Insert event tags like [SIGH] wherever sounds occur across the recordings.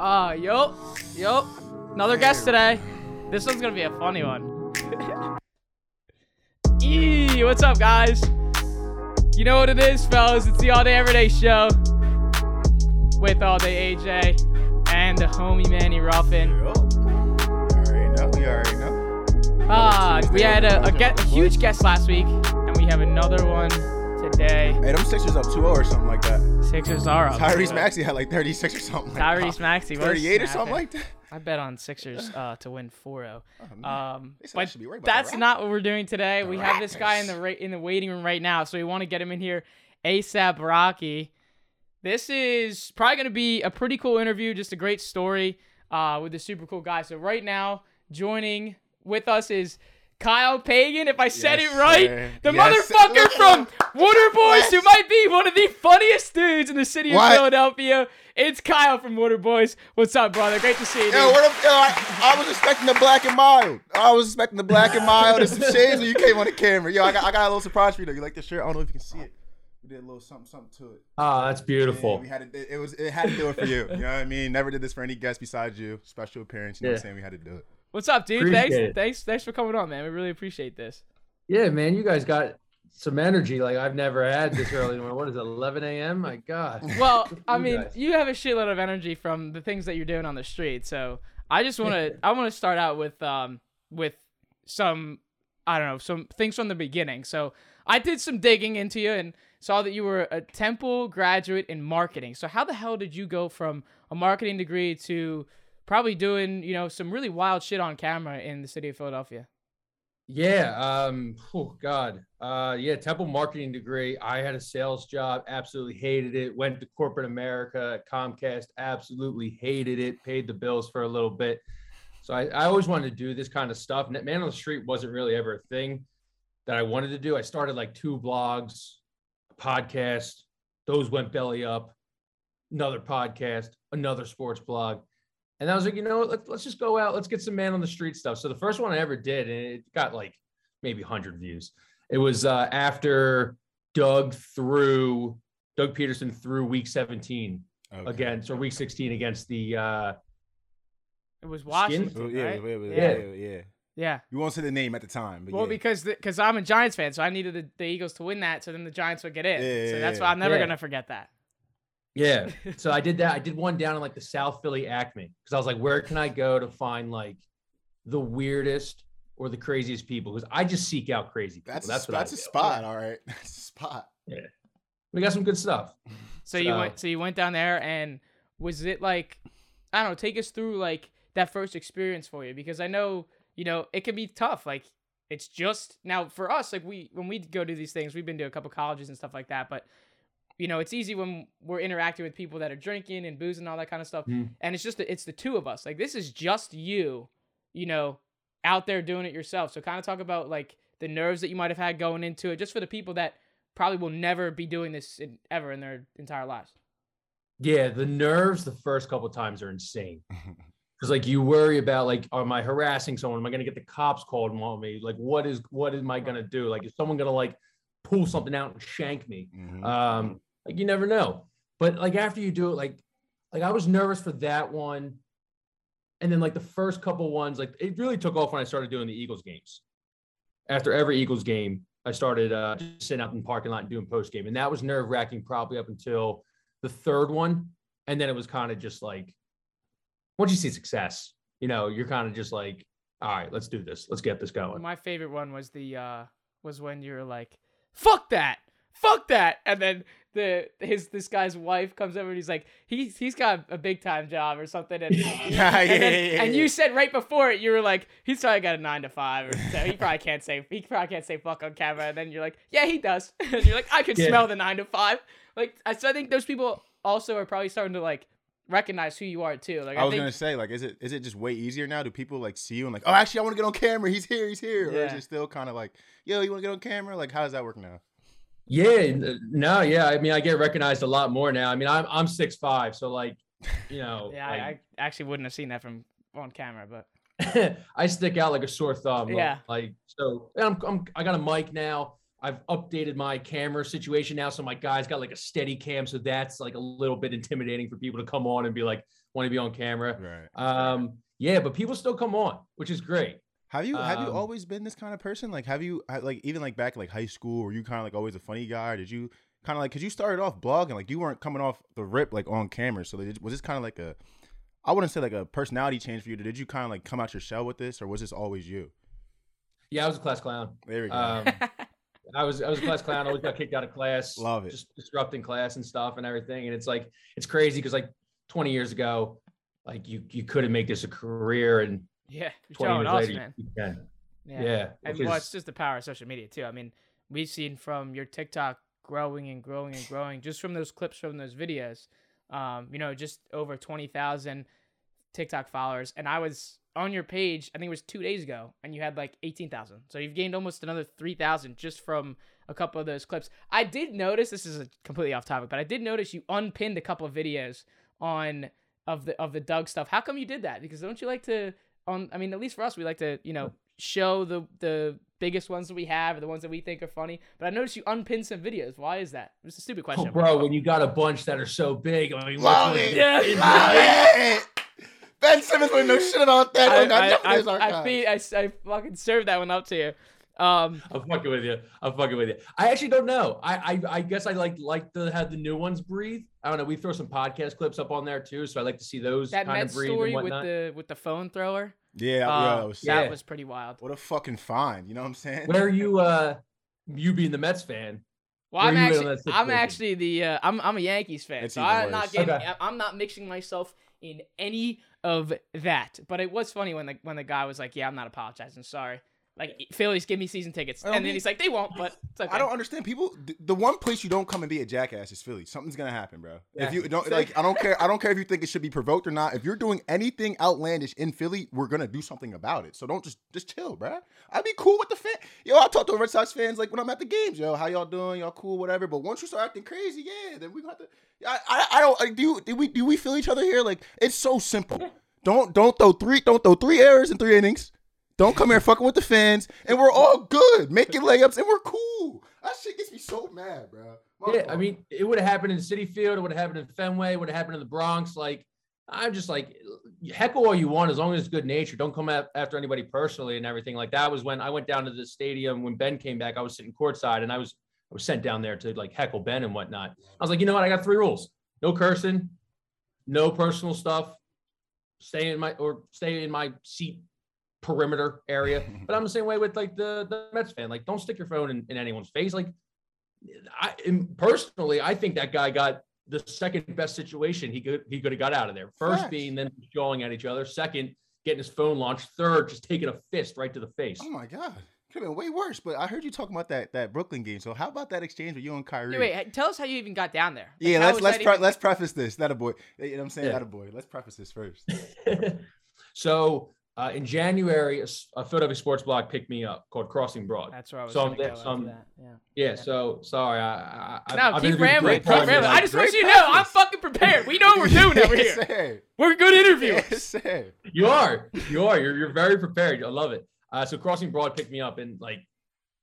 Ah, uh, yup, yup. Another guest today. This one's gonna be a funny one. [LAUGHS] Eee, what's up, guys? You know what it is, fellas. It's the All Day Everyday Show with All Day AJ and the homie Manny Ruffin. You already know. You already know. Ah, we had a, a, get, a huge guest last week, and we have another one today. Hey, them Sixers up 2 0 or something like that. Sixers are up. Tyrese Maxey had like 36 or something like Tyrese. Maxey 38 or something like that. I bet on Sixers uh, to win 4-0. Oh. Um, said I but should be about that's not what we're doing today. The We have this guy in the ra- in the waiting room right now, so we want to get him in here ASAP Rocky. This is probably going to be a pretty cool interview, just a great story uh, with a super cool guy. So right now, joining with us is Kyle Pagan. If I said Yes, it right, sir. the Yes, motherfucker from Wooderboys, who might be one of the funniest dudes in the city of What? Philadelphia. It's Kyle from Wooderboys. What's up, brother? Great to see you. Yo, what up? Yo, I, I was expecting the black and mild. I was expecting the black and mild and some shades when you came on the camera. Yo, I got, I got a little surprise for you though. You like this shirt? I don't know if you can see it. We did a little something, something to it. Oh, that's Yeah, beautiful. we had to, it, it was, it had to do it for you. You know what I mean? Never did this for any guest besides you. Special appearance. You know what I'm Yeah. saying? We had to do it. What's up, dude? Appreciate Thanks, it. thanks, thanks for coming on, man. We really appreciate this. Yeah, man, you guys got some energy like I've never had this early. in the morning. What is it, 11 a.m.? My God. [LAUGHS] Well, [LAUGHS] I mean, guys. you have a shitload of energy from the things that you're doing on the street. So I just want to, [LAUGHS] I want to start out with, um, with some, I don't know, some things from the beginning. So I did some digging into you and saw that you were a Temple graduate in marketing. So how the hell did you go from a marketing degree to probably doing, you know, some really wild shit on camera in the city of Philadelphia? Yeah. Um. Oh God. Uh. Yeah. Temple marketing degree. I had a sales job. Absolutely hated it. Went to corporate America Comcast. Absolutely hated it. Paid the bills for a little bit. So I, I always wanted to do this kind of stuff. Man on the street wasn't really ever a thing that I wanted to do. I started like two blogs, a podcast. Those went belly up. Another podcast. Another sports blog. And I was like, you know? Let's, let's just go out. Let's get some man on the street stuff. So the first one I ever did, and it got like maybe 100 views. It was uh, after Doug threw, Doug Pederson threw week 17 Okay. against, or week 16 against the, uh, It was Oh, Washington, yeah, right? yeah, yeah, Yeah. yeah, yeah. Yeah. You won't say the name at the time, but Well, yeah. because because I'm a Giants fan, so I needed the, the Eagles to win that, so then the Giants would get in. Yeah, so yeah, that's yeah. why I'm never Yeah. gonna forget that. Yeah. [LAUGHS] So I did that. I did one down in like the South Philly Acme because I was like, where can I go to find like the weirdest or the craziest people? Because I just seek out crazy people. that's That's, a, what that's I a do. spot, all right. [LAUGHS] That's a spot. Yeah, we got some good stuff. [LAUGHS] So you went so you went down there, and was it like I don't know? Take us through like that first experience for you, because I know you know it can be tough. Like it's just now for us, like we when we go do these things, we've been to a couple colleges and stuff like that, but. You know, it's easy when we're interacting with people that are drinking and booze and all that kind of stuff. Mhm. And it's just the, it's the two of us. Like this is just you, you know, out there doing it yourself. So kind of talk about like the nerves that you might have had going into it, just for the people that probably will never be doing this in, ever in their entire lives. Yeah, the nerves the first couple times are insane. [LAUGHS] Because like you worry about like, am I harassing someone? Am I gonna get the cops called on me? Like, what is what am I gonna do? Like, is someone gonna like pull something out and shank me? Mhm. Um, like you never know. But like after you do it, like like I was nervous for that one. And then like the first couple ones, like it really took off when I started doing the Eagles games. After every Eagles game, I started uh sitting out in the parking lot and doing post game. And that was nerve wracking probably up until the third one. And then it was kind of just like once you see success, you know, you're kind of just like, all right, let's do this. Let's get this going. My favorite one was the uh was when you were like, "Fuck that, fuck that," and then the his this guy's wife comes over and he's like, he's he's got a big time job or something, and [LAUGHS] Yeah, and, yeah, then- yeah, yeah, and you said right before it, you were like, he's probably got a nine to five, or so he probably can't say he probably can't say fuck on camera, and then you're like, yeah, he does, [LAUGHS] and you're like, I could Yeah. smell the nine to five, like I so I think those people also are probably starting to like recognize who you are too, like I, I was think gonna say, like, is it is it just way easier now? Do people like see you and like, oh, actually, I want to get on camera. He's here. He's here. Or is it still kind of like, yo, you want to get on camera? Like, how does that work now? Yeah, no, yeah. I mean, I get recognized a lot more now. I mean, I'm I'm six five, so like, you know, [LAUGHS] yeah, I, I actually wouldn't have seen that from on camera, but I, [LAUGHS] I stick out like a sore thumb. like- Yeah. Like so, and I'm, I'm I got a mic now. I've updated my camera situation now, so my guy's got like a steady cam, so that's like a little bit intimidating for people to come on and be like, want to be on camera. Right. Um, yeah, but people still come on, which is great. Have you have you Um, always been this kind of person? Like, have you like even like back in, like high school, were you kind of like always a funny guy? Did you kind of like because you started off blogging, like you weren't coming off the rip like on camera. So was this kind of like a, I wouldn't say like a personality change for you. Did you kind of like come out your shell with this, or was this always you? Yeah, I was a class clown. There we go. Um, I was I was a class clown. I Always got kicked out of class. [LAUGHS] Love it. Just disrupting class and stuff and everything. And it's like it's crazy because like 20 years ago, like you you couldn't make this a career, and yeah, 20 showing years us, later man. you can. Yeah. Yeah, And well, is- it's just the power of social media too. I mean, we've seen from your TikTok growing and growing and [SIGHS] growing just from those clips from those videos. Um, you know, just over twenty thousand TikTok followers, and I was on your page. I think it was two days ago, and you had like eighteen thousand. So you've gained almost another three thousand just from a couple of those clips. I did notice this is a completely off topic, but I did notice you unpinned a couple of videos on of the of the Doug stuff. How come you did that? Because don't you like to on I mean at least for us we like to, you know, show the the biggest ones that we have or the ones that we think are funny. But I noticed you unpin some videos. Why is that? It's a stupid question, Oh, question. bro, when you got a bunch that are so big, I mean, Love which it. Yeah. Love it. Ben Simmons wouldn't know shit about that. I, Don't I, nothing in I, I, I, I fucking served that one up to you. Um, I'm fucking with you. I'm fucking with you. I actually don't know. I I, I guess I like like to have the new ones breathe. I don't know. We throw some podcast clips up on there too, so I like to see those that kind Met of breathe story and with the with the phone thrower. yeah, yeah, uh, that was that Yeah. was pretty wild. What a fucking find. You know what I'm saying? Where are you? [LAUGHS] Uh, you being the Mets fan? Well, I'm you at on actually, I'm actually the, uh, I'm, I'm a Yankees fan, It's so I'm not getting, Okay. I'm not mixing myself in any of that. But it was funny when the when the guy was like, "Yeah, I'm not apologizing, sorry." Like Phillies, give me season tickets, and don't then he's like, "They won't," but it's okay. I don't understand people. The one place you don't come and be a jackass is Philly. Something's gonna happen, bro. Yeah. If you don't like, I don't care. I don't care if you think it should be provoked or not. If you're doing anything outlandish in Philly, we're gonna do something about it. So don't just just chill, bro. I'd be cool with the fan. Yo, I talk to Red Sox fans like when I'm at the games. Yo, how y'all doing? Y'all cool? Whatever. But once you start acting crazy, yeah, then we got to. I I, I don't. Like, do you, do we do we feel each other here? Like it's so simple. [LAUGHS] Don't don't throw three don't throw three errors in three innings. Don't come here fucking with the fans, and we're all good, making layups, and we're cool. That shit gets me so mad, bro. My Yeah, I mean, it would have happened in Citi Field. It would have happened in Fenway. It would have happened in the Bronx. Like, I'm just like, heckle all you want as long as it's good nature. Don't come at, after anybody personally and everything. Like that was when I went down to the stadium when Ben came back. I was sitting courtside and I was I was sent down there to like heckle Ben and whatnot. I was like, you know what? I got three rules: no cursing, no personal stuff, stay in my or stay in my seat perimeter area. [LAUGHS] But I'm the same way with like the the Mets fan. Like, don't stick your phone in, in anyone's face. Like, I personally, I think that guy got the second best situation he could he could have got out of there. First Facts. being then jawing at each other. Second, getting his phone launched. Third, just taking a fist right to the face. Oh my god, could have been way worse. But I heard you talking about that that Brooklyn game. So how about that exchange with you and Kyrie? Wait, wait, tell us how you even got down there. Like, yeah, let's let's pre- even- let's preface this. That a boy. You know what I'm saying? Yeah. That a boy. Let's preface this first. [LAUGHS] so uh, in January, a, s- a Philadelphia sports blog picked me up called Crossing Broad. That's where I was So I'm there- so I'm- that. Yeah. Yeah, so sorry. I, I, No, I've keep interviewed rambling. Keep players, rambling. I just want you to know I'm fucking prepared. We know what we're [LAUGHS] doing over Yes, here. sir. We're good interviewers. [LAUGHS] Yes, sir. You are. You are. You're, you're very prepared. I love it. Uh, so Crossing Broad picked me up and like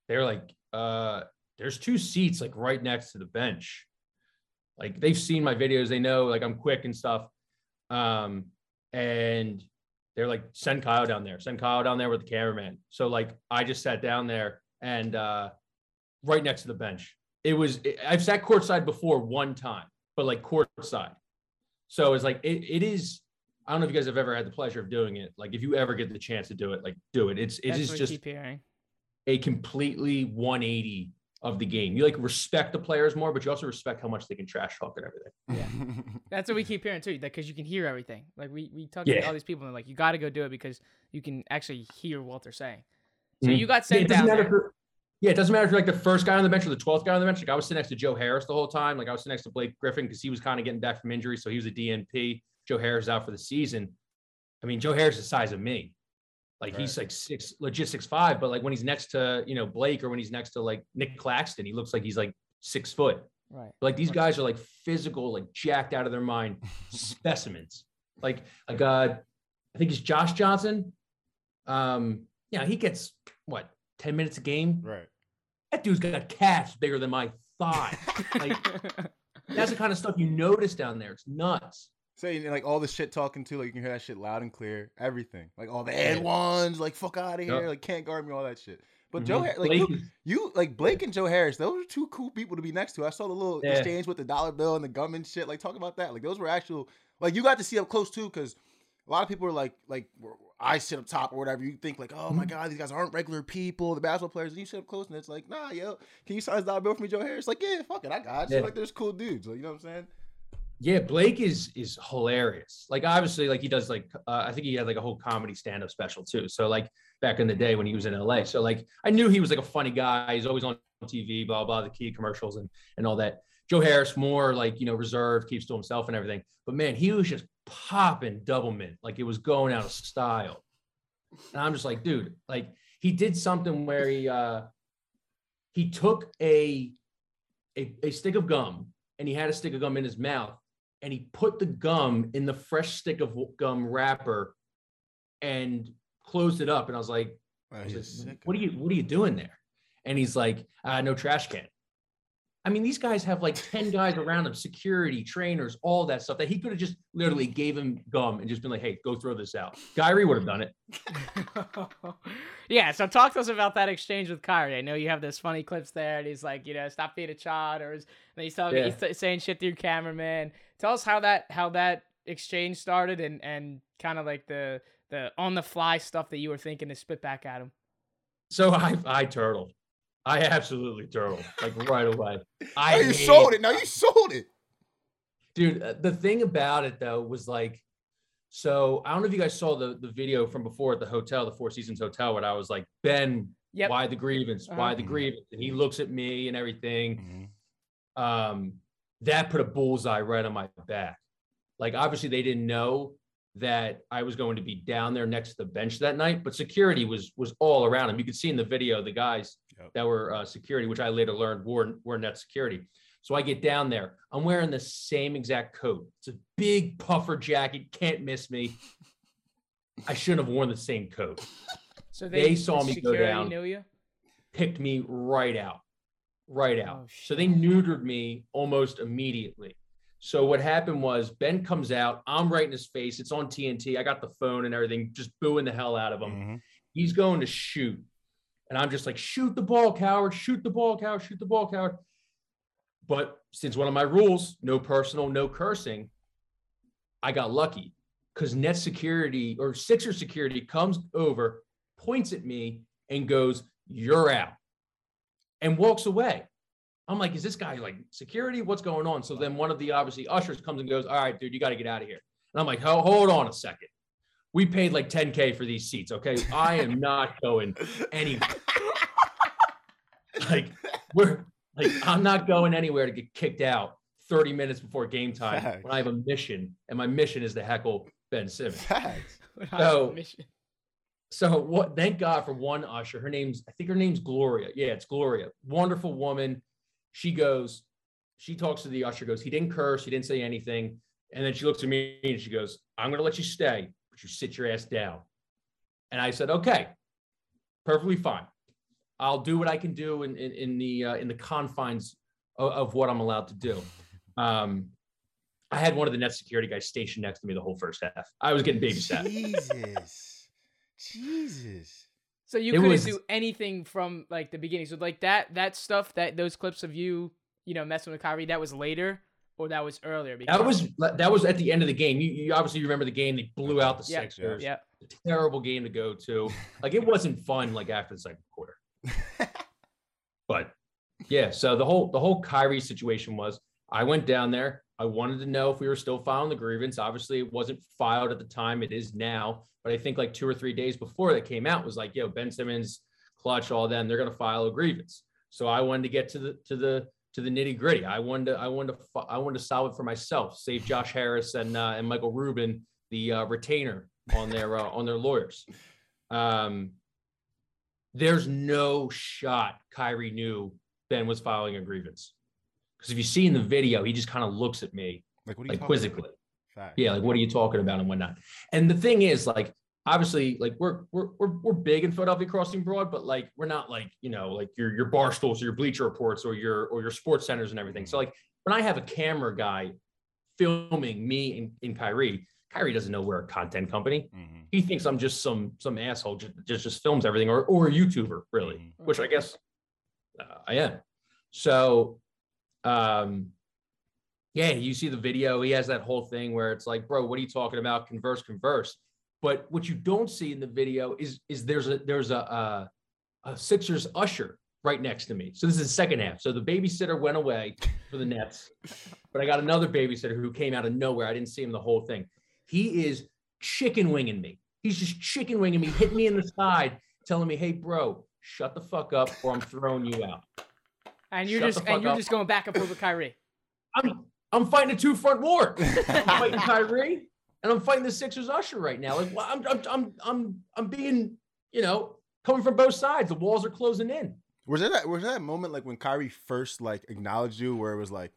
they're like, uh, there's two seats like right next to the bench. Like they've seen my videos, they know like I'm quick and stuff. Um, and they're like, send Kyle down there, send Kyle down there with the cameraman. So like I just sat down there and uh right next to the bench. It was I've sat courtside before one time, but like courtside. So it's like it, it is I don't know if you guys have ever had the pleasure of doing it. Like if you ever get the chance to do it, like do it. It's it That's is just a completely 180 of the game. You like respect the players more, but you also respect how much they can trash talk and everything. Yeah. [LAUGHS] That's what we keep hearing too, That because you can hear everything. Like we we talk Yeah. to all these people and like you got to go do it because you can actually hear what they're saying. So Mhm. you got Yeah, sent it doesn't down matter there. if you're- yeah, it doesn't matter if you're like the first guy on the bench or the 12th guy on the bench. Like I was sitting next to Joe Harris the whole time. Like I was sitting next to Blake Griffin because he was kind of getting back from injury. So he was a DNP. Joe Harris out for the season. I mean, Joe Harris is the size of me. Like he's like six, legit six five. But like when he's next to you know Blake or when he's next to like Nick Claxton, he looks like he's like six foot. Right. Like these guys are like physical, like jacked out of their mind [LAUGHS] specimens. Like like uh, I think it's Josh Johnson. Um, yeah, he gets what ten minutes a game. right. that dude's got calves bigger than my thigh. [LAUGHS] Like that's the kind of stuff you notice down there. It's nuts. Saying like all the shit talking to, like you can hear that shit loud and clear. Everything, like all the and ones, like fuck out of here, Yep. like can't guard me, all that shit. But Mhm. Joe, like Blake you, you, like Blake and Joe Harris, those are two cool people to be next to. I saw the little Yeah. exchange with the dollar bill and the gum and shit. Like talk about that. Like those were actual, like you got to see up close too, because a lot of people are like, like I sit up top or whatever. You think like, oh my Mhm. god, these guys aren't regular people, the basketball players. And you sit up close and it's like, nah, yo, can you sign this dollar bill for me, Joe Harris? Like, yeah, fuck it, I got you. Yeah. Like there's cool dudes. Like you know what I'm saying? Yeah, Blake is is hilarious. Like obviously, like he does like uh, I think he had like a whole comedy stand up special too. So like back in the day when he was in LA. So like I knew he was like a funny guy. He's always on TV, blah blah, the Kia commercials and and all that. Joe Harris more like you know reserved, keeps to himself and everything. But man, he was just popping Doublemint like it was going out of style. And I'm just like, dude, like he did something where he uh he took a a, a stick of gum and he had a stick of gum in his mouth and he put the gum in the fresh stick of gum wrapper and closed it up. And I was like, I was like, what are you what are you doing there? And he's like, uh, no trash can. I mean, these guys have like 10 [LAUGHS] guys around them, security, trainers, all that stuff that he could have just literally gave him gum and just been like, hey, go throw this out. Kyrie would have done it. [LAUGHS] yeah, so talk to us about that exchange with Kyrie. I know you have this funny clips there, and he's like, you know, stop being a child, or he's, and he's talking, Yeah. he's t- saying shit to your cameraman. Tell us how that how that exchange started, and and kind of like the the on the fly stuff that you were thinking to spit back at him. So I I turtled. I absolutely turtled like right away. [LAUGHS] I Oh, you hate- sold it. Now you sold it. dude uh, the thing about it though was like so i don't know if you guys saw the the video from before at the hotel the four seasons hotel where i was like ben Yep. why the grievance why Uh-huh. the grievance and he looks at me and everything Mhm. um that put a bullseye right on my back like obviously they didn't know that i was going to be down there next to the bench that night but security was was all around him you could see in the video the guys Yep. that were uh, security which i later learned were were net security so I get down there. I'm wearing the same exact coat. It's a big puffer jacket. Can't miss me. I shouldn't have worn the same coat. So They saw me go security down. Knew you. Picked me right out. Right out. Oh, so they neutered me almost immediately. So what happened was Ben comes out. I'm right in his face. It's on TNT. I got the phone and everything, just booing the hell out of him. Mhm. He's going to shoot. And I'm just like, shoot the ball, coward, shoot the ball, coward, shoot the ball, coward. But since one of my rules, no personal, no cursing, I got lucky because net security or Sixer security comes over, points at me, and goes, You're out, and walks away. I'm like, Is this guy like security? What's going on? So then one of the obviously ushers comes and goes, All right, dude, you got to get out of here. And I'm like, "Ho- Hold on a second. We paid like 10K for these seats. Okay. I am not going anywhere. like, we're like, I'm not going anywhere to get kicked out 30 minutes before game time Facts. when I have a mission, and my mission is to heckle Ben Simmons. Facts. So- Mission. So what? Thank God for one usher. Her name's I think her name's Gloria. Yeah, it's Gloria. Wonderful woman. She goes, she talks to the usher. Goes, he didn't curse. He didn't say anything. And then she looks at me and she goes, "I'm going to let you stay, but you sit your ass down." And I said, "Okay, perfectly fine. I'll do what I can do in in, in the uh, in the confines of, of what I'm allowed to do." Um, I had one of the net security guys stationed next to me the whole first half. I was getting babysat. Jesus. Jesus. So you It couldn't was- do anything from like the beginning. So like that that stuff that those clips of you, you know, messing with Kyrie, that was later or that was earlier. That was that was at the end of the game. You, you obviously remember the game. They blew out the Yeah, Sixers. yeah. Terrible game to go to. Like it wasn't fun. Like after the second quarter. [LAUGHS] but yeah, so the whole the whole Kyrie situation was I went down there. I wanted to know if we were still filing the grievance. Obviously, it wasn't filed at the time. It is now. But I think like two or three days before that came out was like, yo, Ben Simmons, Klutch, all them, they're gonna file a grievance. So I wanted to get to the to the to the nitty gritty. I wanted to I wanted to I wanted to solve it for myself. Save Josh Harris and uh, and Michael Rubin the uh, retainer on their uh, on their lawyers. Um, there's no shot Kyrie knew Ben was filing a grievance because if you see in the video, he just kind of looks at me Like what are you like quizzically. Yeah, like what are you talking about and whatnot. And the thing is, like, obviously like we're we're we're we're big in Philadelphia Crossing Broad, but like we're not like you know like your your bar stools or your bleacher reports or your or your sports centers and everything. So like when I have a camera guy filming me and, and Kyrie, Kyrie doesn't know we're a content company. Mhm. He thinks I'm just some some asshole just just, just films everything or or a YouTuber really, Mhm. which I guess uh, I am. So, um, yeah, you see the video. He has that whole thing where it's like, bro, what are you talking about? Converse, converse. But what you don't see in the video is is there's a there's a a, a Sixers usher right next to me. So this is the second half. So the babysitter went away for the Nets, but I got another babysitter who came out of nowhere. I didn't see him the whole thing. He is chicken winging me. He's just chicken winging me, hitting me in the side, telling me, "Hey, bro, shut the fuck up, or I'm throwing you out." And you're Shut just and fuck you're up. just going back and forth with Kyrie. [LAUGHS] I'm I'm fighting a two front war. [LAUGHS] I'm fighting Kyrie, and I'm fighting the Sixers usher right now. Like well, I'm I'm I'm I'm I'm being you know coming from both sides. The walls are closing in. Was there that was there that moment like when Kyrie first like acknowledged you where it was like,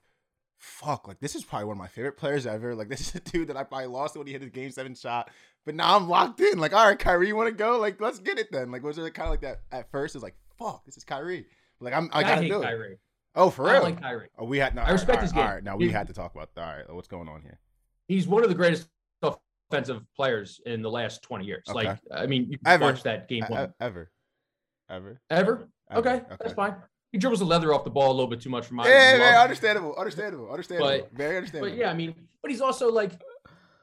fuck, like this is probably one of my favorite players ever. Like this is a dude that I probably lost when he hit his game seven shot. But now I'm locked in. Like, all right, Kyrie, you want to go? Like, let's get it then. Like, was it kind of like that at first? It's like, fuck, this is Kyrie. Like, I'm I gotta hate do it. Kyrie. Oh, for real? don't like Kyrie. oh, we had no. I respect right, his game. All right, now we had to talk about. All right, what's going on here? He's one of the greatest offensive players in the last 20 years. Okay. Like I mean, you can Ever. watch that game one. ever, ever. Ever? Ever. Okay, that's fine. He dribbles the leather off the ball a little bit too much for my. Yeah, yeah, understandable, understandable, understandable. But- Very understandable. But yeah, I mean, but he's also like,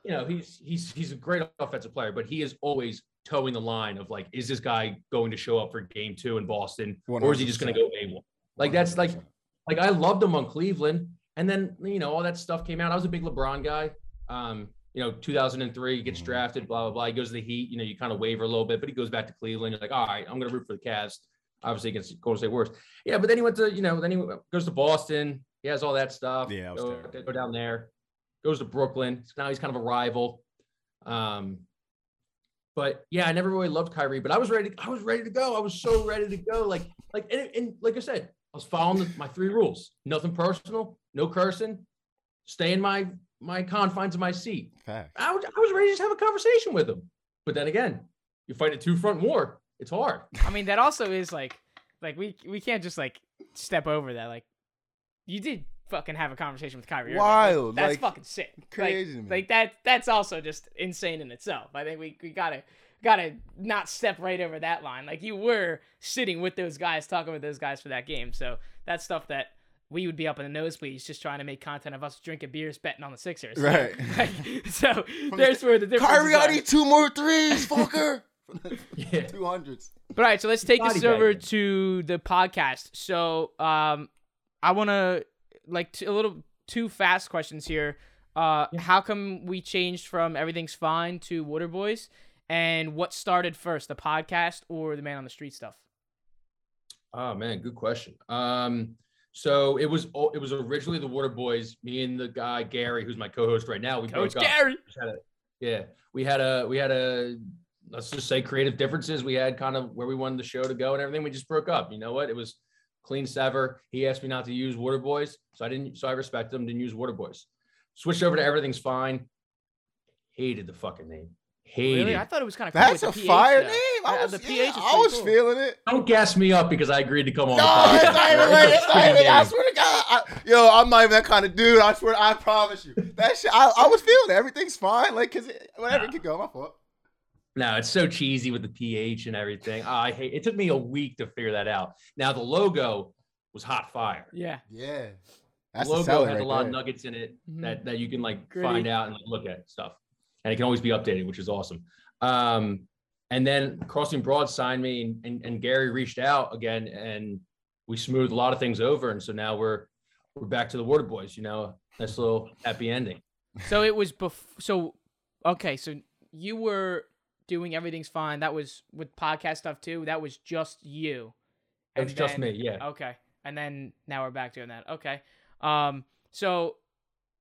you know, he's he's he's a great offensive player, but he is always towing the line of like, is this guy going to show up for game two in Boston, or is he just going to go AWOL? Like that's like, like I loved him on Cleveland, and then you know all that stuff came out. I was a big LeBron guy. Um, you know, 2003 he gets Mhm. drafted, blah blah blah. He goes to the Heat. You know, you kind of waver a little bit, but he goes back to Cleveland. You're like, all right, I'm going to root for the Cavs. Obviously against Golden State Warriors. Yeah, but then he went to you know then he goes to Boston. He has all that stuff. Yeah, go, go down there. Goes to Brooklyn. So Now he's kind of a rival. Um, but yeah, I never really loved Kyrie, but I was ready. I was ready to go. I was so ready to go. Like, like, and, and like I said, I was following the, my three rules: nothing personal, no cursing, stay in my my confines of my seat. Fact. I was, I was ready to just have a conversation with him. But then again, you fight a two front war. It's hard. I mean, that also is like, like we we can't just like step over that. Like, you did fucking have a conversation with Kyrie. Irving. Wild, That's like, fucking sick. crazy Like, me. like that. That's also just insane in itself. I think we we gotta gotta not step right over that line. Like you were sitting with those guys, talking with those guys for that game. So that's stuff that. We would be up in the nosebleeds just trying to make content of us drinking beers, betting on the Sixers. Right. [LAUGHS] like, so there's where the difference. Kyrie, I need two more threes, fucker. [LAUGHS] Yeah. [LAUGHS] Two hundreds. But all right, so let's take Body this over bagging. to the podcast. So, um, I want to like t- a little two fast questions here. Uh, Yeah. how come we changed from everything's fine to Wooderboys, and what started first, the podcast or the Man on the Street stuff? Oh man, good question. Um, so it was it was originally the Wooderboys. Me and the guy Gary, who's my co-host right now, we Coach broke up. Gary. Just had a- yeah, we had a we had a let's just say creative differences. We had kind of where we wanted the show to go and everything. We just broke up. You know what? It was clean sever. He asked me not to use Wooderboys, so I didn't. So I respected him. Didn't use Wooderboys. Switched over to Everything's Fine. Hated the fucking name. Hated. Really? I thought it was kind of cool. That's a PH, fire though. name. I Uh, was, the yeah, PH is I was cool. feeling it. Don't gas me up because I agreed to come on. No, the podcast. it's not even like it's not even. I swear to God, I, yo, I'm not even that kind of dude. I swear, I promise you. That shit, I, I was feeling it. Everything's fine. Like, cause it, whatever, it could go. My fault. No, it's so cheesy with the pH and everything. Ah, I hate. It took me a week to figure that out. Now the logo was hot fire. Yeah. Yeah, that's the logo seller has right a lot there. of nuggets in it Mhm. that that you can like Gritty. find out and like, look at stuff, and it can always be updated, which is awesome. Um, and then Crossing Broad signed me, and, and and Gary reached out again, and we smoothed a lot of things over, and so now we're we're back to the Wooderboys. You know, nice little happy ending. So it was before. so okay, so you were doing everything's fine. That was with podcast stuff too. That was just you. It And was just me, yeah. Okay. And then now we're back doing that. Okay. Um so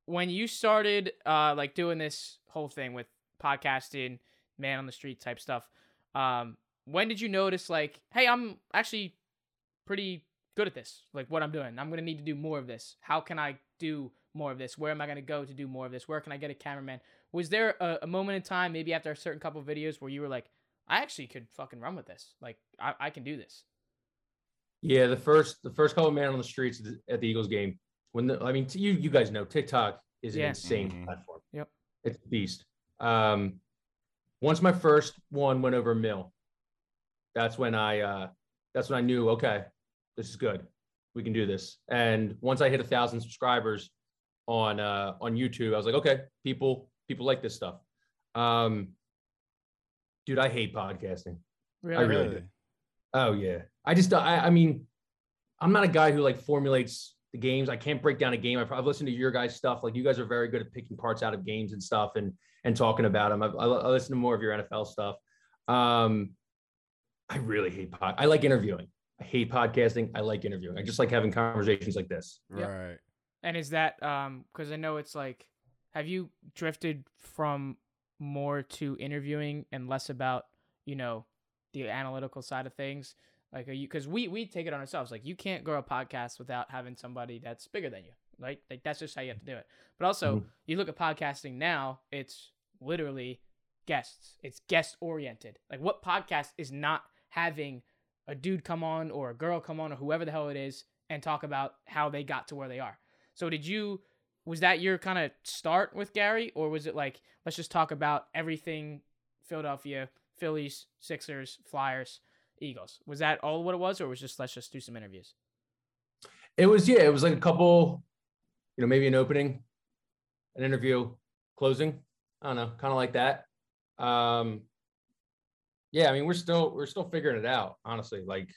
when you started uh like doing this whole thing with podcasting, man on the street type stuff, um when did you notice like, hey, I'm actually pretty good at this. Like what I'm doing. I'm going to need to do more of this. How can I do more of this? Where am I going to go to do more of this? Where can I get a cameraman? Was there a, a moment in time, maybe after a certain couple of videos, where you were like, I actually could fucking run with this. Like, I, I can do this. Yeah, the first the first couple man on the streets at the, Eagles game. When the, I mean, t- you you guys know TikTok is an Yeah. insane Mhm. platform. Yep. it's a beast. Um, once my first one went over a mill, that's when I uh, that's when I knew okay, this is good. We can do this. And once I hit a thousand subscribers on uh, on YouTube, I was like, okay, people people like this stuff. Um, dude, I hate podcasting. I really do. Oh yeah. I just I I mean, I'm not a guy who like formulates the games. I can't break down a game. I've, I've listened to your guys' stuff. Like you guys are very good at picking parts out of games and stuff and and talking about them. I've, I, I listen to more of your NFL stuff. Um, I really hate pod. I like interviewing. I hate podcasting. I like interviewing. I just like having conversations like this. Yep. Right. And is that um because I know it's like, have you drifted from more to interviewing and less about you know the analytical side of things? Like, are you because we we take it on ourselves. Like, you can't grow a podcast without having somebody that's bigger than you. Right? Like that's just how you have to do it. But also, Mhm. you look at podcasting now, it's literally guests. It's guest oriented. Like, what podcast is not having a dude come on or a girl come on or whoever the hell it is and talk about how they got to where they are? So did you was that your kind of start with Gary or was it like let's just talk about everything Philadelphia, Phillies, Sixers, Flyers, Eagles? Was that all what it was or was just let's just do some interviews? It was yeah. It was like a couple, you know, maybe an opening, an interview, closing. I don't know, kind of like that. Um, yeah, I mean, we're still we're still figuring it out, honestly. Like,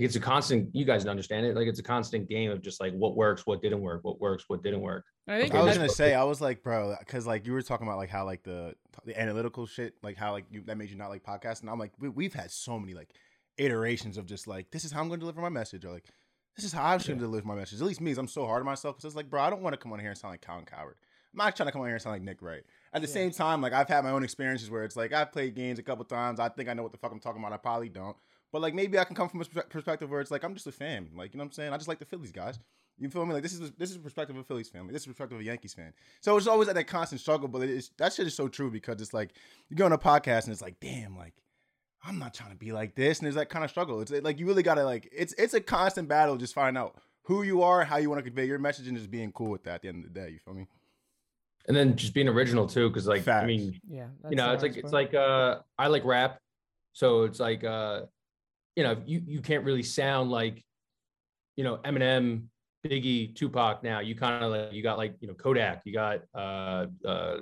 like it's a constant. You guys understand it. Like it's a constant game of just like what works, what didn't work, what works, what didn't work. I think Okay, I was gonna say, I was like, bro, because like you were talking about like how like the the analytical shit, like how like you that made you not like podcast, and I'm like, we, we've had so many like iterations of just like this is how I'm gonna deliver my message, or like this is how I'm gonna Yeah. deliver my message. At least me, 'cause I'm so hard on myself because it's like, bro, I don't want to come on here and sound like Colin Cowherd. I'm not trying to come on here and sound like Nick Wright. At the Yeah. same time, like I've had my own experiences where it's like I've played games a couple times. I think I know what the fuck I'm talking about. I probably don't. But like maybe I can come from a perspective where it's like I'm just a fan. Like you know what I'm saying? I just like the Phillies guys. You feel me? Like this is this is the perspective of a Phillies fan. Like, this is the perspective of a Yankees fan. So it's always at that constant struggle. But it's that shit is so true because it's like you go on a podcast and it's like, damn, like I'm not trying to be like this, and there's that kind of struggle. It's like you really gotta like it's it's a constant battle. Just find out who you are, how you want to convey your message, and just being cool with that at the end of the day. You feel me? And then just being original too, because like I mean, yeah, you know, it's like it's like uh I like rap, so it's like uh you know you you can't really sound like you know Eminem, Biggie, Tupac. Now you kind of like you got like you know Kodak, you got uh uh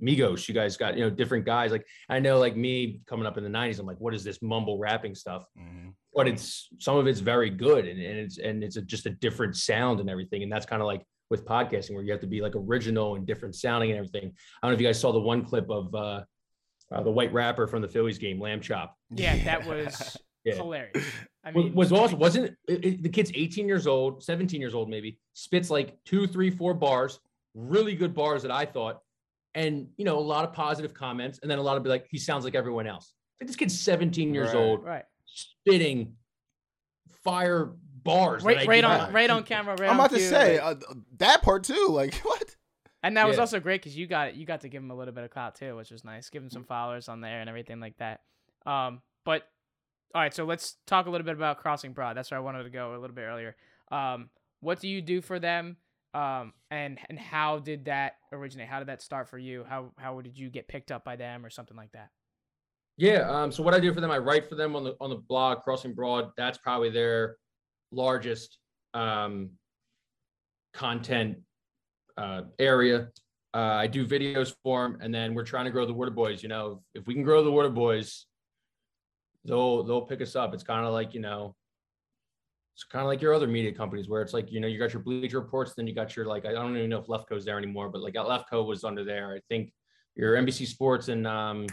Migos, you guys got you know different guys. Like I know like me coming up in the '90s, I'm like, what is this mumble rapping stuff? But it's some of it's very good, and, and it's and it's a, just a different sound and everything, and that's kind of like with podcasting where you have to be like original and different sounding and everything. I don't know if you guys saw the one clip of uh, uh the white rapper from the Phillies game, Lamb Chop. yeah, that [LAUGHS] was Yeah. hilarious. I Was, mean, was also wasn't it, it- The kid's 18 years old, 17 years old, maybe spits like two, three, four bars, really good bars that I thought, and you know a lot of positive comments, and then a lot of be like, he sounds like everyone else. Like this kid's 17 years Right. old, right, spitting fire bars. right, right on, right on camera. Right I'm about to cue, say like- uh, that part too. Like [LAUGHS] what? And that was also great because you got you got to give him a little bit of clout too, which was nice. Give him some followers on there and everything like that. Um, but all right, so let's talk a little bit about Crossing Broad. That's where I wanted to go a little bit earlier. Um, what do you do for them? Um, and and how did that originate? How did that start for you? How how did you get picked up by them or something like that? Yeah. Um, so what I do for them, I write for them on the on the blog Crossing Broad. That's probably their largest um, content uh, area. Uh, I do videos for them, and then we're trying to grow the Wooderboys. You know, if we can grow the Wooderboys, they'll they'll pick us up. It's kind of like you know, it's kind of like your other media companies where it's like you know you got your Bleacher Reports, then you got your like I don't even know if Lefkoe's there anymore, but like Lefko was under there. I think your NBC Sports and um,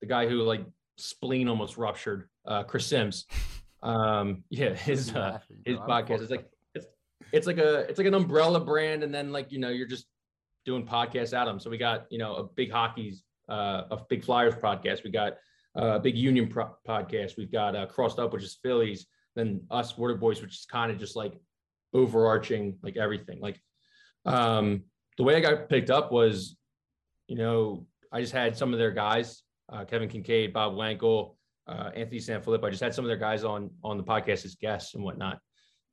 the guy who like spleen almost ruptured, uh, Chris Sims. [LAUGHS] Um, yeah, his uh, his podcast is like it's it's like a it's like an umbrella brand, and then like you know you're just doing podcasts at them. So we got you know a big hockey's uh, a big Flyers podcast. We got uh, big Union pro- podcast. We've got uh, Crossed Up, which is Phillies. Then us Wooderboys, which is kind of just like overarching like everything. Like um, the way I got picked up was you know, I just had some of their guys, uh, Kevin Kinkead, Bob Wankel, uh, Anthony Sanfilippo. I just had some of their guys on on the podcast as guests and whatnot,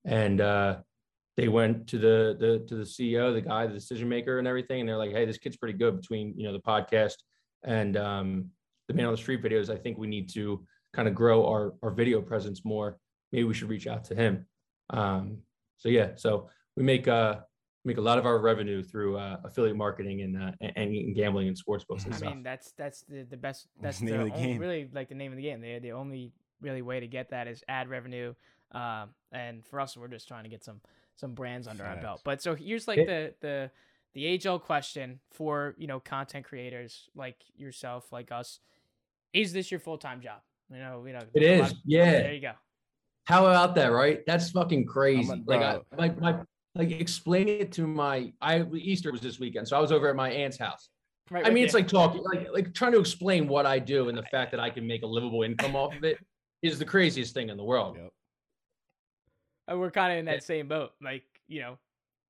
and uh, they went to the the to the CEO, the guy, the decision maker, and everything, and they're like, "Hey, this kid's pretty good." Between you know the podcast and um, the man on the street videos, I think we need to kind of grow our our video presence more. Maybe we should reach out to him. Um, so yeah, so we make uh make a lot of our revenue through uh, affiliate marketing and, uh, and and gambling and sports books and I stuff. mean, that's that's the, the best. [LAUGHS] That's the the, name of the only- game. really like the name of the game. The the only really way to get that is ad revenue. Um, and for us, we're just trying to get some some brands under our belt. But so here's like Yeah. the the the age old question for you know content creators like yourself, like us. Is this your full time job? You know, you know. It a of- yeah. There you go. How about that, right? That's fucking crazy. a- like, I, bro. like my like explaining it to my I Easter was this weekend, so I was over at my aunt's house. Right I mean, you. it's like talking, like like trying to explain what I do and the fact that I can make a livable income off of it is the craziest thing in the world. Yep. Uh, we're kind of in Yeah. that same boat. Like, you know,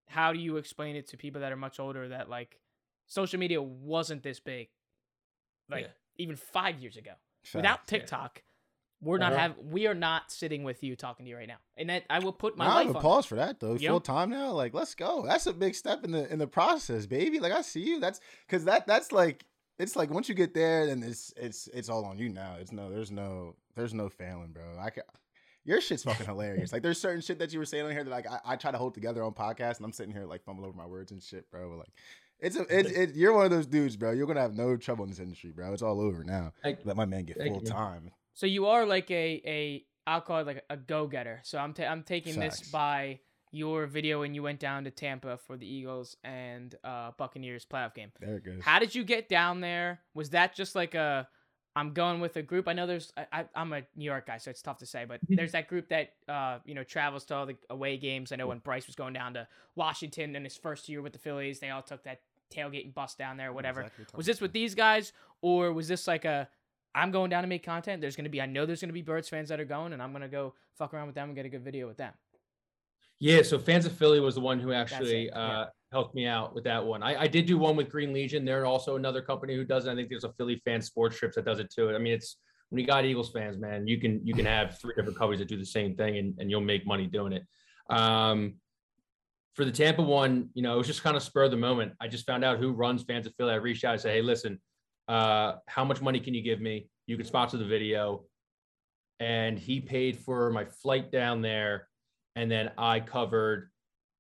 how do you explain it to people that are much older that like social media wasn't this big, like Yeah. Even five years ago? Without. TikTok, we're not Uh-huh. have we are not sitting with you talking to you right now, and that I will put my I life have a on. pause for that though. Yep. Full time now, like let's go. That's a big step in the in the process, baby. Like I see you. That's because that that's like it's like once you get there, then it's it's it's all on you now. It's no, there's no there's no failing, bro. I can. Your shit's fucking hilarious. Like there's certain shit that you were saying on here that like I, I try to hold together on podcast, and I'm sitting here like fumbling over my words and shit, bro. Like it's a it's it, you're one of those dudes, bro. You're gonna have no trouble in this industry, bro. It's all over now. Like, Let my man get full you. time. So you are like a a I'll call it like a go getter. So I'm ta- I'm taking this by your video when you went down to Tampa for the Eagles and uh, Buccaneers playoff game. There it goes. How did you get down there? Was that just like a I'm going with a group? I know there's I, I I'm a New York guy, so it's tough to say, but there's that group that uh you know travels to all the away games. I know when Bryce was going down to Washington in his first year with the Phillies, they all took that tailgate and bus down there, or whatever. Exactly Was this with these guys, or was this like a I'm going down to make content? There's gonna be I know there's gonna be Birds fans that are going, and I'm gonna go fuck around with them and get a good video with them. Yeah, so fans of Philly was the one who actually yeah. uh, helped me out with that one. I, I did do one with Green Legion. They're also another company who does it. I think there's a Philly fan sports trips that does it too. I mean, it's when you got Eagles fans, man, you can you can have three different companies that do the same thing and, and you'll make money doing it. Um, for the Tampa one, you know, it was just kind of spur of the moment. I just found out who runs fans of Philly. I reached out and said, hey, listen, uh, how much money can you give me? You can sponsor the video. And he paid for my flight down there and then I covered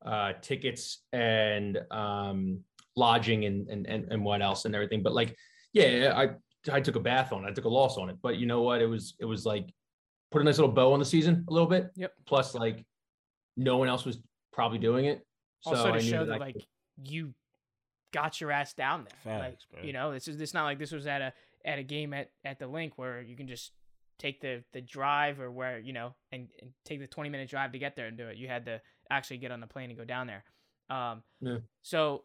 uh, tickets and um, lodging and, and and and what else and everything. But like, yeah, I I took a bath on it. I took a loss on it. But you know what? It was it was like put a nice little bow on the season a little bit. Yep. Plus, like, no one else was probably doing it. So also I to knew show that that like could- you got your ass down there. like bro. you know, this is it's not like this was at a at a game at at the link where you can just take the the drive or where you know and, and take the 20 minute drive to get there and do it. You had to actually get on the plane and go down there. Um, Yeah. So,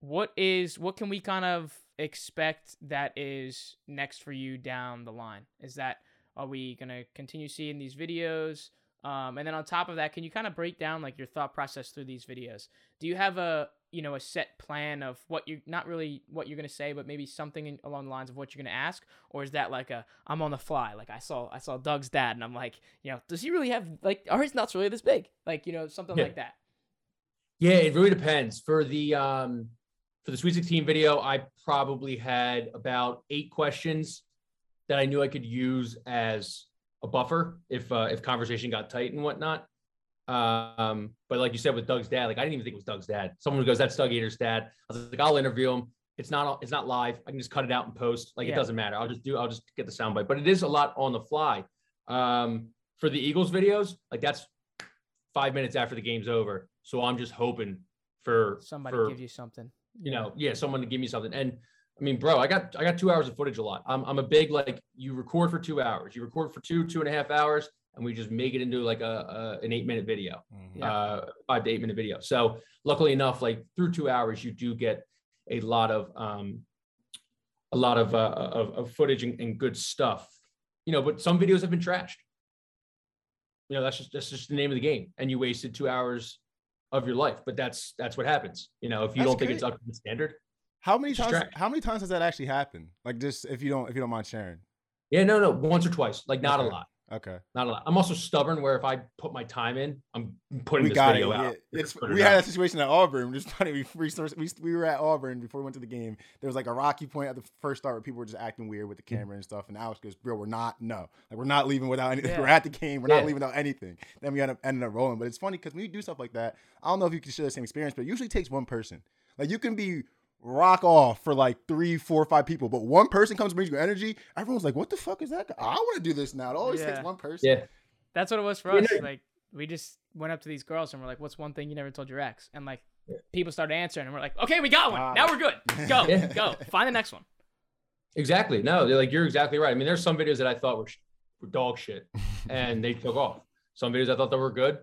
what is what can we kind of expect that is next for you down the line? Is that are we gonna continue seeing these videos? Um, and then on top of that, can you kind of break down like your thought process through these videos? Do you have a you know a set plan of what you not really what you're gonna say, but maybe something in, along the lines of what you're gonna ask, or is that like a I'm on the fly? Like I saw I saw Doug's dad, and I'm like, you know, does he really have like are his nuts really this big? Like you know something Yeah. like that. Yeah, it really depends. For the um for the Sweet 16 video, I probably had about eight questions that I knew I could use as a buffer if uh, if conversation got tight and whatnot. Um, but like you said with Doug's dad, like I didn't even think it was Doug's dad. Someone who goes, "That's Doug Eater's dad." I was like, "I'll interview him. It's not it's not live. I can just cut it out and post. Like Yeah. it doesn't matter. I'll just do I'll just get the soundbite." But it is a lot on the fly. Um, for the Eagles videos, like that's five minutes after the game's over. So I'm just hoping for Somebody for, gives you something. you know, yeah, someone to give me something. And I mean, bro, I got I got two hours of footage a lot. I'm I'm a big like you record for two hours, you record for two two and a half hours, and we just make it into like a, a an eight minute video, Mhm. Uh, five to eight minute video. So luckily enough, like through two hours, you do get a lot of um a lot of uh, of, of footage and, and good stuff. You know, but some videos have been trashed. You know, that's just that's just the name of the game, and you wasted two hours of your life. But that's that's what happens. You know, if you That's don't think it's up to the standard. How many times? Distract- How many times has that actually happened? Like, just if you don't, if you don't mind sharing. Yeah, no, no, once or twice, like not Okay. a lot, Okay, not a lot. I'm also stubborn where if I put my time in, I'm putting we this got it. video Yeah. out. It's, Put it we had out. that situation at Auburn. Just funny. We, we we we were at Auburn before we went to the game. There was like a rocky point at the first start where people were just acting weird with the Mm. camera and stuff. And Alex goes, "Bro, we're not no, like we're not leaving without anything. [LAUGHS] Yeah. We're at the game. We're Yeah. not leaving without anything." Then we ended up, ended up rolling. But it's funny because when you do stuff like that, I don't know if you can share the same experience, but it usually takes one person. Like you can be rock off for like three, four, five people, but one person comes brings you energy. Everyone's like, "What the fuck is that? guy? I want to do this now." It always takes one person. Yeah, That's what it was for us. know- Like we just went up to these girls and we're like, "What's one thing you never told your ex?" And like Yeah. people started answering, and we're like, "Okay, we got one. Ah. now we're good. Go, [LAUGHS] Yeah. go. Find the next one." exactly. No, they're like you're exactly right. I mean, there's some videos that I thought were, sh- were dog shit, [LAUGHS] and they took off. Some videos I thought that were good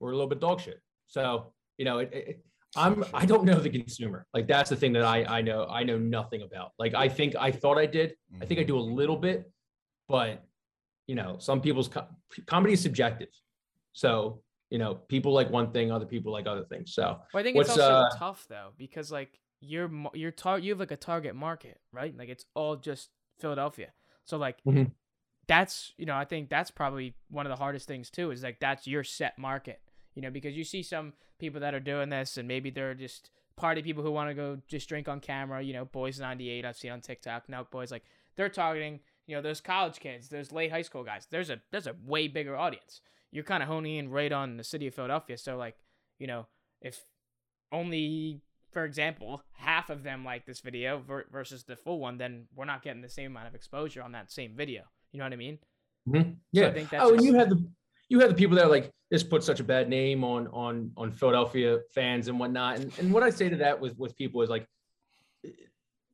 were a little bit dog shit. So you know, it, it, I'm I don't know the consumer. Like that's the thing that I I know I know nothing about. Like I think I thought I did. I think I do a little bit, but you know, some people's co- comedy is subjective. So you know, people like one thing, other people like other things. So Well, I think What's, it's also uh, tough though because like you're you're tar- you have like a target market, right? Like it's all just Philadelphia. So like Mhm. that's you know I think that's probably one of the hardest things too is like that's your set market, you know, because you see some people that are doing this and maybe they're just party people who want to go just drink on camera, you know, boys 98 I've seen on TikTok, now boys like they're targeting, you know, those college kids, those late high school guys. There's a there's a way bigger audience. You're kind of honing in right on the city of Philadelphia. So like, you know, if only for example half of them like this video ver- versus the full one then we're not getting the same amount of exposure on that same video you know what i mean Mhm. So I yeah. think that's oh, and you had the you had the people that are like this put such a bad name on on on Philadelphia fans and whatnot. And and what I say to that with with people is like,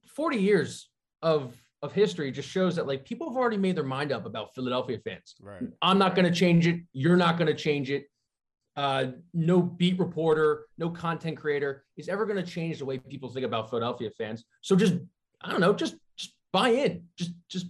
forty years of of history just shows that like people have already made their mind up about Philadelphia fans. Right. I'm not going to change it. You're not going to change it. Uh, no beat reporter, no content creator is ever going to change the way people think about Philadelphia fans. So just, I don't know, just just buy in, just just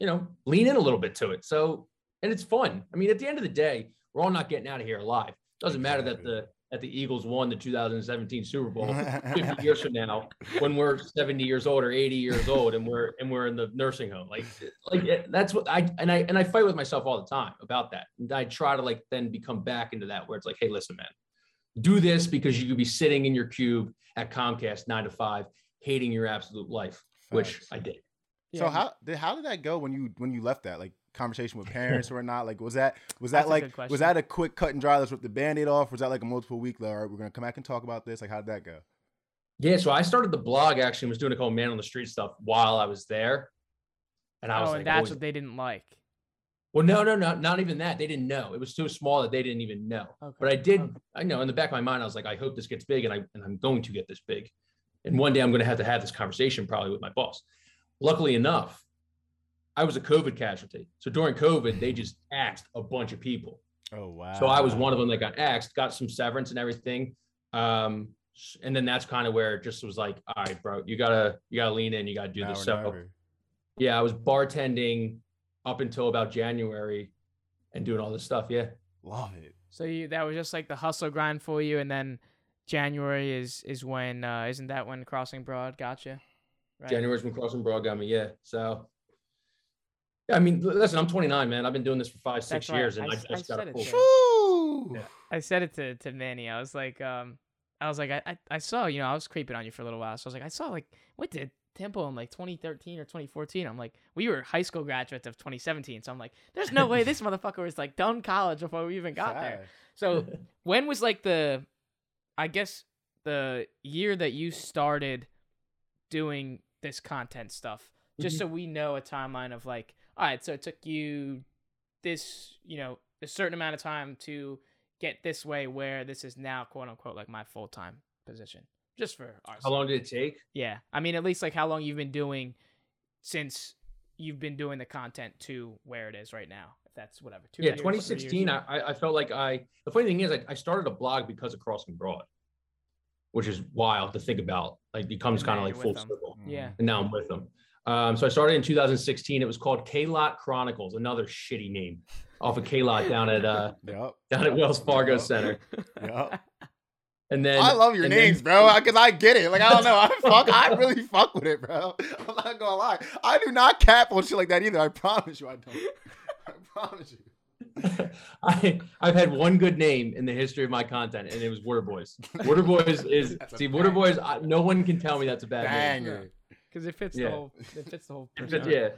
you know, lean in a little bit to it. So, and it's fun. I mean, at the end of the day, we're all not getting out of here alive. Doesn't matter that the that the Eagles won the 2017 Super Bowl [LAUGHS] 50 years from now when we're 70 years old or 80 years old and we're and we're in the nursing home. Like like that's what i and i and i fight with myself all the time about that. And i try to like then become back into that where it's like hey listen man do this because you could be sitting in your cube at comcast nine to five hating your absolute life which i did So Yeah, how did how did that go when you when you left that like conversation with [LAUGHS] parents or not? Like was that was that a like was that a quick cut and dry? Let's rip the band-aid off. Was that like a multiple week? Like, all right, we're gonna come back and talk about this. Like how did that go? yeah so i started the blog actually and was doing a called man on the street stuff while i was there and i was oh like that's always- what they didn't like well no no no not even that they didn't know it was too small that they didn't even know okay. But I did, Okay. I know in the back of my mind, I was like, I hope this gets big and I and I'm going to get this big. And one day I'm going to have to have this conversation probably with my boss. Luckily enough, I was a COVID casualty. So during COVID, they just axed a bunch of people. Oh wow. So I was one of them that got axed, got some severance and everything. Um, and then that's kind of where it just was like, all right, bro, you gotta you gotta lean in, you gotta do Now this. So never. yeah, I was bartending up until about January and doing all this stuff. Yeah. love it. so you that was just like the hustle grind for you and then january is is when uh isn't that when crossing broad gotcha right January's when Crossing Broad got me. Yeah. So, yeah, I mean, listen, I'm 29, man. I've been doing this for five, six That's right. years, and I just I got a it full. Yeah. I said it to, to Manny. I was like, um, I was like, I, I, I saw, you know, I was creeping on you for a little while. So I was like, I saw like, what did Temple in like 2013 or 2014? I'm like, we were high school graduates of 2017. So I'm like, there's no way this [LAUGHS] motherfucker was like done college before we even got there. So [LAUGHS] when was like the, I guess the year that you started doing this content stuff, just Mhm. so we know a timeline of like, all right, so it took you this, you know, a certain amount of time to get this way where this is now quote unquote like my full time position. Just for ours. How long did it take? Yeah. I mean at least like how long you've been doing since you've been doing the content to where it is right now. If that's whatever. Two yeah, years, three years? 2016. I, I- I felt like I. The funny thing is, I, I started a blog because of Crossing Broad, which is wild to think about. Like, becomes kind of like full them. circle. Yeah. And now I'm with them. Um, so I started in 2016. It was called K Lot Chronicles, another shitty name off of K Lot [LAUGHS] down at uh Yep. down at Wells Fargo Yep. Center. Yep. And then I love your and then- names, bro, because I get it. Like I don't know, I [LAUGHS] fuck, I really fuck with it, bro. I'm not gonna lie. I do not cap on shit like that either. I promise you, I don't. I promise you. [LAUGHS] I I've had one good name in the history of my content, and it was Wooderboys. Water Boys is see Water. Boys. I, no one can tell me that's a bad name. Banger. because it fits Yeah. the whole it fits the whole But persona. yeah,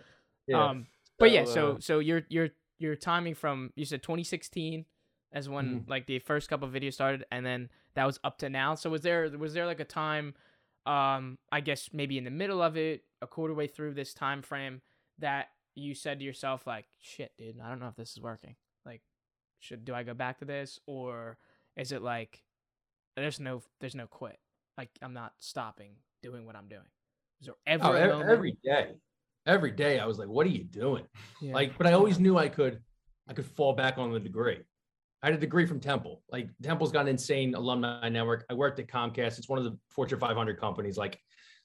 yeah. Um, but yeah, So, so uh, so your your your timing from you said 2016 as when Mm-hmm. like the first couple of videos started, and then that was up to now. So was there was there like a time, um, I guess maybe in the middle of it, a quarter way through this time frame that you said to yourself like, shit, dude, I don't know if this is working. Should do I go back to this or is it like there's no there's no quit. Like I'm not stopping doing what I'm doing. Is there ever Oh, every, every day, every day, I was like, "What are you doing?" [LAUGHS] Yeah. Like, but I always knew I could, I could fall back on the degree. I had a degree from Temple. Like Temple's got an insane alumni network. I worked at Comcast. It's one of the Fortune 500 companies. Like,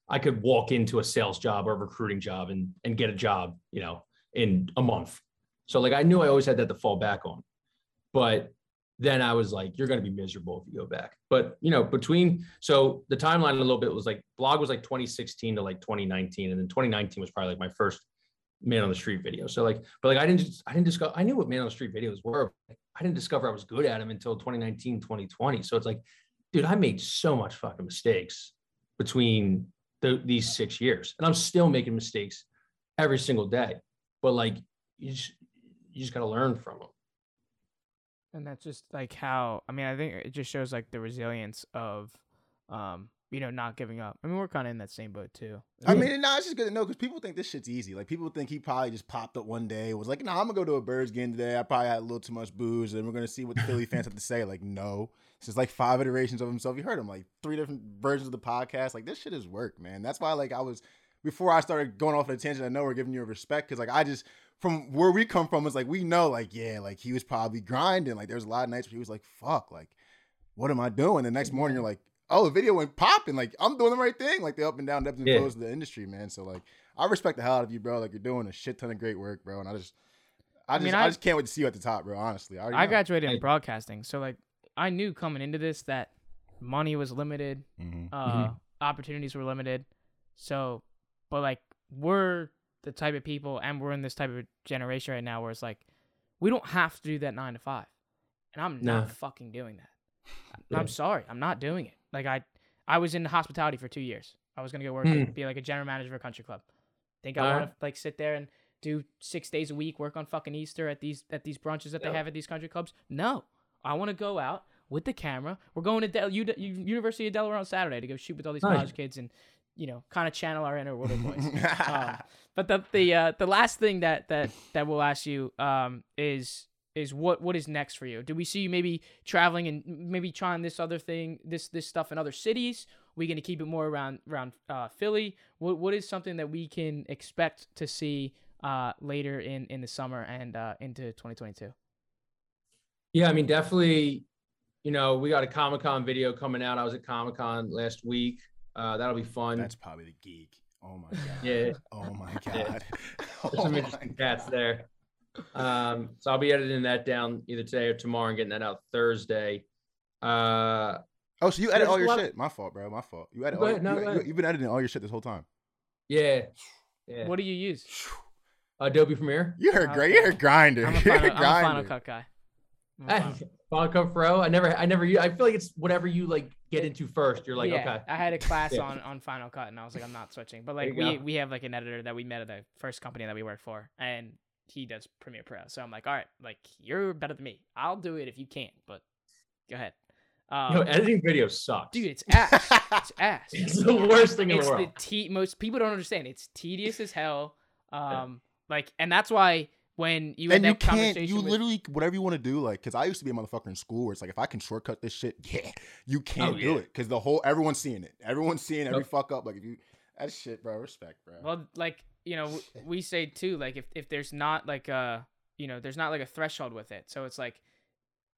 I could walk into a sales job or a recruiting job and and get a job, you know, in a month. So like, I knew I always had that to fall back on. But then I was like, you're going to be miserable if you go back. But you know, between so the timeline a little bit was like blog was like 2016 to like 2019, and then 2019 was probably like my first man on the street video. So like, but like I didn't I didn't discover I knew what man on the street videos were. I didn't discover I was good at them until 2019, 2020. So it's like, dude, I made so much fucking mistakes between the, these six years, and I'm still making mistakes every single day. But like, you just you just got to learn from them. And that's just like how i mean i think it just shows like the resilience of um you know not giving up i mean we're kind of in that same boat too I Yeah. mean, nah, it's just good to know because people think this shit's easy. Like people think he probably just popped up one day, was like, "Nah, I'm gonna go to a Birds game today. I probably had a little too much booze, and we're gonna see what the Philly fans have to say." Like, no, it's just like five iterations of himself. You heard him like three different versions of the podcast. Like this shit is work, man. That's why like I was before I started going off on a tangent. I know we're giving you a respect because like I just from where we come from is like we know like yeah, like he was probably grinding. Like there's a lot of nights where he was like, "Fuck, like what am I doing?" The next morning you're like, oh, the video went popping. Like I'm doing the right thing. Like the up and down ebbs and Yeah. flows of the industry, man. So like I respect the hell out of you, bro. Like you're doing a shit ton of great work, bro. And I just, I I just, mean, I, I- just can't wait to see you at the top, bro. Honestly, I, i graduated in broadcasting so like i knew coming into this that money was limited Mhm. uh opportunities were limited so but like we're the type of people and we're in this type of generation right now where it's like we don't have to do that nine to five. And i'm not No. fucking doing that. [LAUGHS] Yeah. i'm sorry i'm not doing it. Like i i was in hospitality for two years. I was gonna go work Hmm. be like a general manager of a country club. Think i want to like sit there and do six days a week work on fucking easter at these at these brunches that they have at these country clubs? No. I want to go out with the camera. We're going to Del- U- university of delaware on saturday to go shoot with all these Nice. college kids and you know kind of channel our inner water [LAUGHS] boys um, but the the uh, the last thing that that that we'll ask you um is is what what is next for you? Do we see you maybe traveling and maybe trying this other thing, this this stuff in other cities? we going to keep it more around around uh, Philly? What what is something that we can expect to see uh, later in in the summer and uh, into 2022? Yeah, I mean, definitely. You know, we got a Comic Con video coming out. I was at Comic Con last week. Uh, that'll be fun. That's probably the geek. Oh my [LAUGHS] god. yeah, Oh my [LAUGHS] Yeah. god. there's [LAUGHS] Oh some my interesting cats there. Um, so I'll be editing that down either today or tomorrow and getting that out Thursday. Uh, Oh, so you edit all your lot- shit? My fault, bro. My fault. You edit. Go all, ahead, no, you, go you, ahead. have been editing all your shit this whole time. yeah, yeah. What do you use? Adobe Premiere. You're a great. You're a grinder. I'm a You're final, a I'm a Final grinder. Cut guy. I'm a Hey, Final- Final Cut Pro. I never, I never. I feel like it's whatever you like get into first. You're like, yeah, okay, I had a class Yeah. on on Final Cut, and I was like, I'm not switching. But like we go. we have like an editor that we met at the first company that we worked for, and he does Premiere Pro. So I'm like, all right, like you're better than me. I'll do it if you can't, but go ahead. Um, Yo, editing video sucks. dude, it's ass. it's [LAUGHS] ass. it's the worst thing in it's the the world. te- most people don't understand. It's tedious as hell. Um, like, and that's why when you had and you that can't. conversation You with- literally whatever you want to do. Like, cause I used to be a motherfucker in school where it's like, if I can shortcut this shit, [LAUGHS] yeah, you can't Oh, do yeah. it. Cause the whole everyone's seeing it. Everyone's seeing every Nope. fuck up. Like, if you that shit, bro. Respect, bro. Well, like you know, w- [LAUGHS] we say too, like if if there's not like a you know, there's not like a threshold with it. So it's like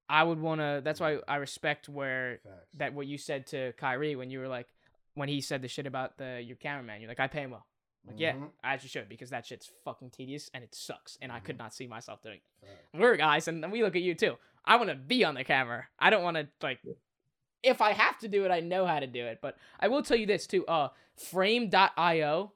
I would want to. That's why I respect where Facts. that what you said to Kyrie when you were like when he said the shit about the your cameraman. You're like, I pay him well. Like, yeah, Mhm. as you should, because that shit's fucking tedious and it sucks, and I could Mhm. not see myself doing it. Facts. We're guys, and we look at you too. I want to be on the camera. I don't want to like if I have to do it, I know how to do it. But I will tell you this too. Uh, Frame.io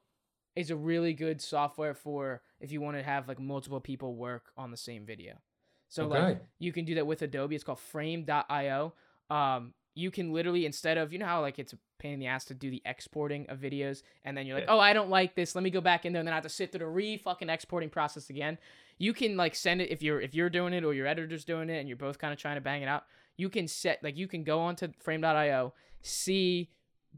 is a really good software for if you want to have like multiple people work on the same video. So like you can do that with Adobe. It's called Frame.io. Um, you can literally instead of you know how like it's a pain in the ass to do the exporting of videos, and then you're like, Yeah. oh, I don't like this. Let me go back in there, and then I have to sit through the re fucking exporting process again. You can like send it if you're if you're doing it or your editor's doing it, and you're both kind of trying to bang it out. You can set like you can go onto Frame.io, see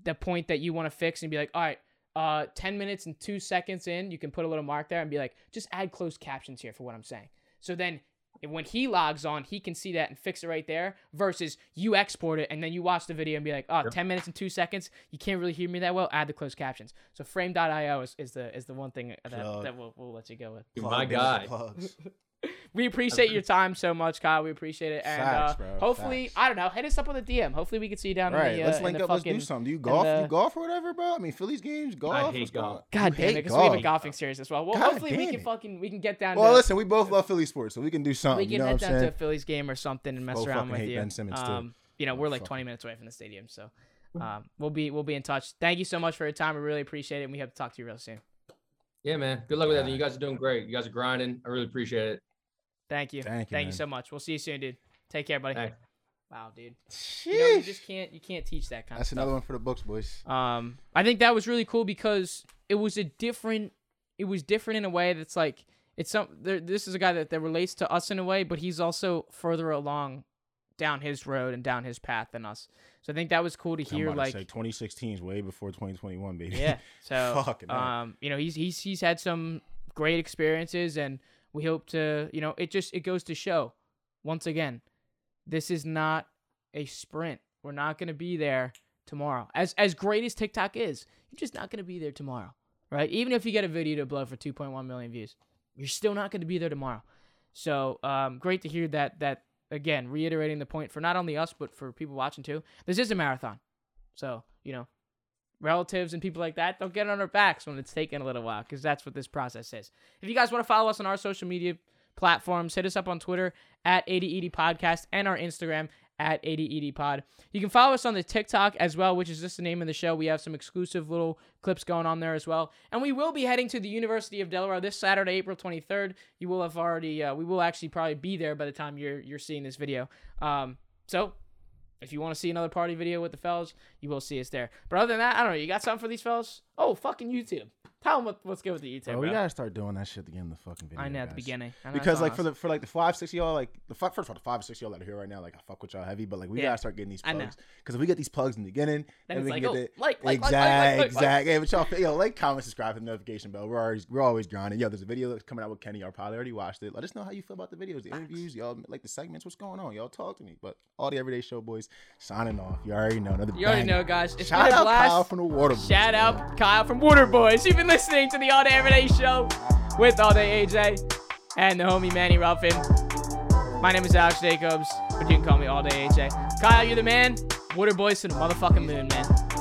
the point that you want to fix, and be like, all right. Uh, 10 minutes and two seconds in, you can put a little mark there and be like, just add closed captions here for what I'm saying. So then and when he logs on, he can see that and fix it right there. Versus you export it and then you watch the video and be like, oh, Yep. 10 minutes and two seconds. You can't really hear me that well. Add the closed captions. So frame.io is, is the is the one thing that, Plug. that we'll, we'll let you go with. My Plug, guy. [LAUGHS] plugs. We appreciate your time so much, Kyle. We appreciate it. And Facts, uh, bro, hopefully, facts. I don't know, hit us up with a DM. Hopefully, we can see you down Right, in the, uh, let's in link the up. Let's do something. Do you golf? the- you golf or whatever, bro? I mean, Phillies games, golf. I hate golf. God You damn it, because we have a golfing series as well. Well, God hopefully we can it. fucking we can get down. Well, to, listen, we both love Philly sports, so we can do something. we you can know head down I'm to a saying? Phillies game or something and mess Both around fucking with hate you. Ben Simmons, too. um, you know, we're like 20 minutes away from the stadium, so um, we'll be we'll be in touch. Thank you so much for your time. We really appreciate it, and we hope to talk to you real soon. Yeah, man. Good luck with everything. You guys are doing great. You guys are grinding. I really appreciate it. Thank you. Thank you, Thank you so much. We'll see you soon, dude. Take care, buddy. Thanks. Wow, dude. You know, you just can't you can't teach that kind That's of stuff. another one for the books, boys. Um, I think that was really cool because it was a different. It was different in a way that's like it's some. There, this is a guy that, that relates to us in a way, but he's also further along down his road and down his path than us. So I think that was cool to I'm hear. Like, to say 2016 is way before 2021, baby. yeah. [LAUGHS] So Fucking um, you know, he's he's he's had some great experiences, and we hope to, you know, it just it goes to show, once again, this is not a sprint. We're not going to be there tomorrow. As as great as TikTok is, you're just not going to be there tomorrow, right? Even if you get a video to blow for 2.1 million views, you're still not going to be there tomorrow. So um, great to hear that. That again, reiterating the point for not only us but for people watching too. This is a marathon, so you know relatives and people like that don't get on our backs when it's taking a little while because that's what this process is. If you guys want to follow us on our social media platforms, hit us up on Twitter at 80ED Podcast and our Instagram at 80ED Pod. You can follow us on the TikTok as well, which is just the name of the show. We have some exclusive little clips going on there as well. And we will be heading to the University of Delaware this Saturday, April 23rd. You will have already, uh, we will actually probably be there by the time you're you're seeing this video. Um, so if you want to see another party video with the fellas, you will see us there. But other than that, I don't know. You got something for these fellas? Oh, fucking YouTube. Tell them what, what's good with the YouTube, Bro, bro. we gotta start doing that shit at the end of the fucking video. I know at the beginning. I know Because like for the for like the five six y'all like the fuck first of all the five six y'all that are here right now like I fuck with y'all heavy but like we Yeah. gotta start getting these plugs because if we get these plugs in the beginning Then then we like, can oh, get the like, like, like, exact like, exact yeah but y'all yo like comment subscribe hit the notification bell we're always we're always grinding yo there's a video that's coming out with Kenny y'all probably already watched it let us know how you feel about the videos the interviews y'all like the segments what's going on y'all talk to me but all the everyday show boys signing off you already know another You already. Know, guys. It's shout been a out blast. Kyle from the Wooderboys, Shout out Kyle from Wooderboys. You've been listening to the All Day Everyday Show with All Day AJ and the homie Manny Ruffin. My name is Alex Jacobs, but you can call me All Day AJ. Kyle, you're the man. Wooderboys to the motherfucking moon, man.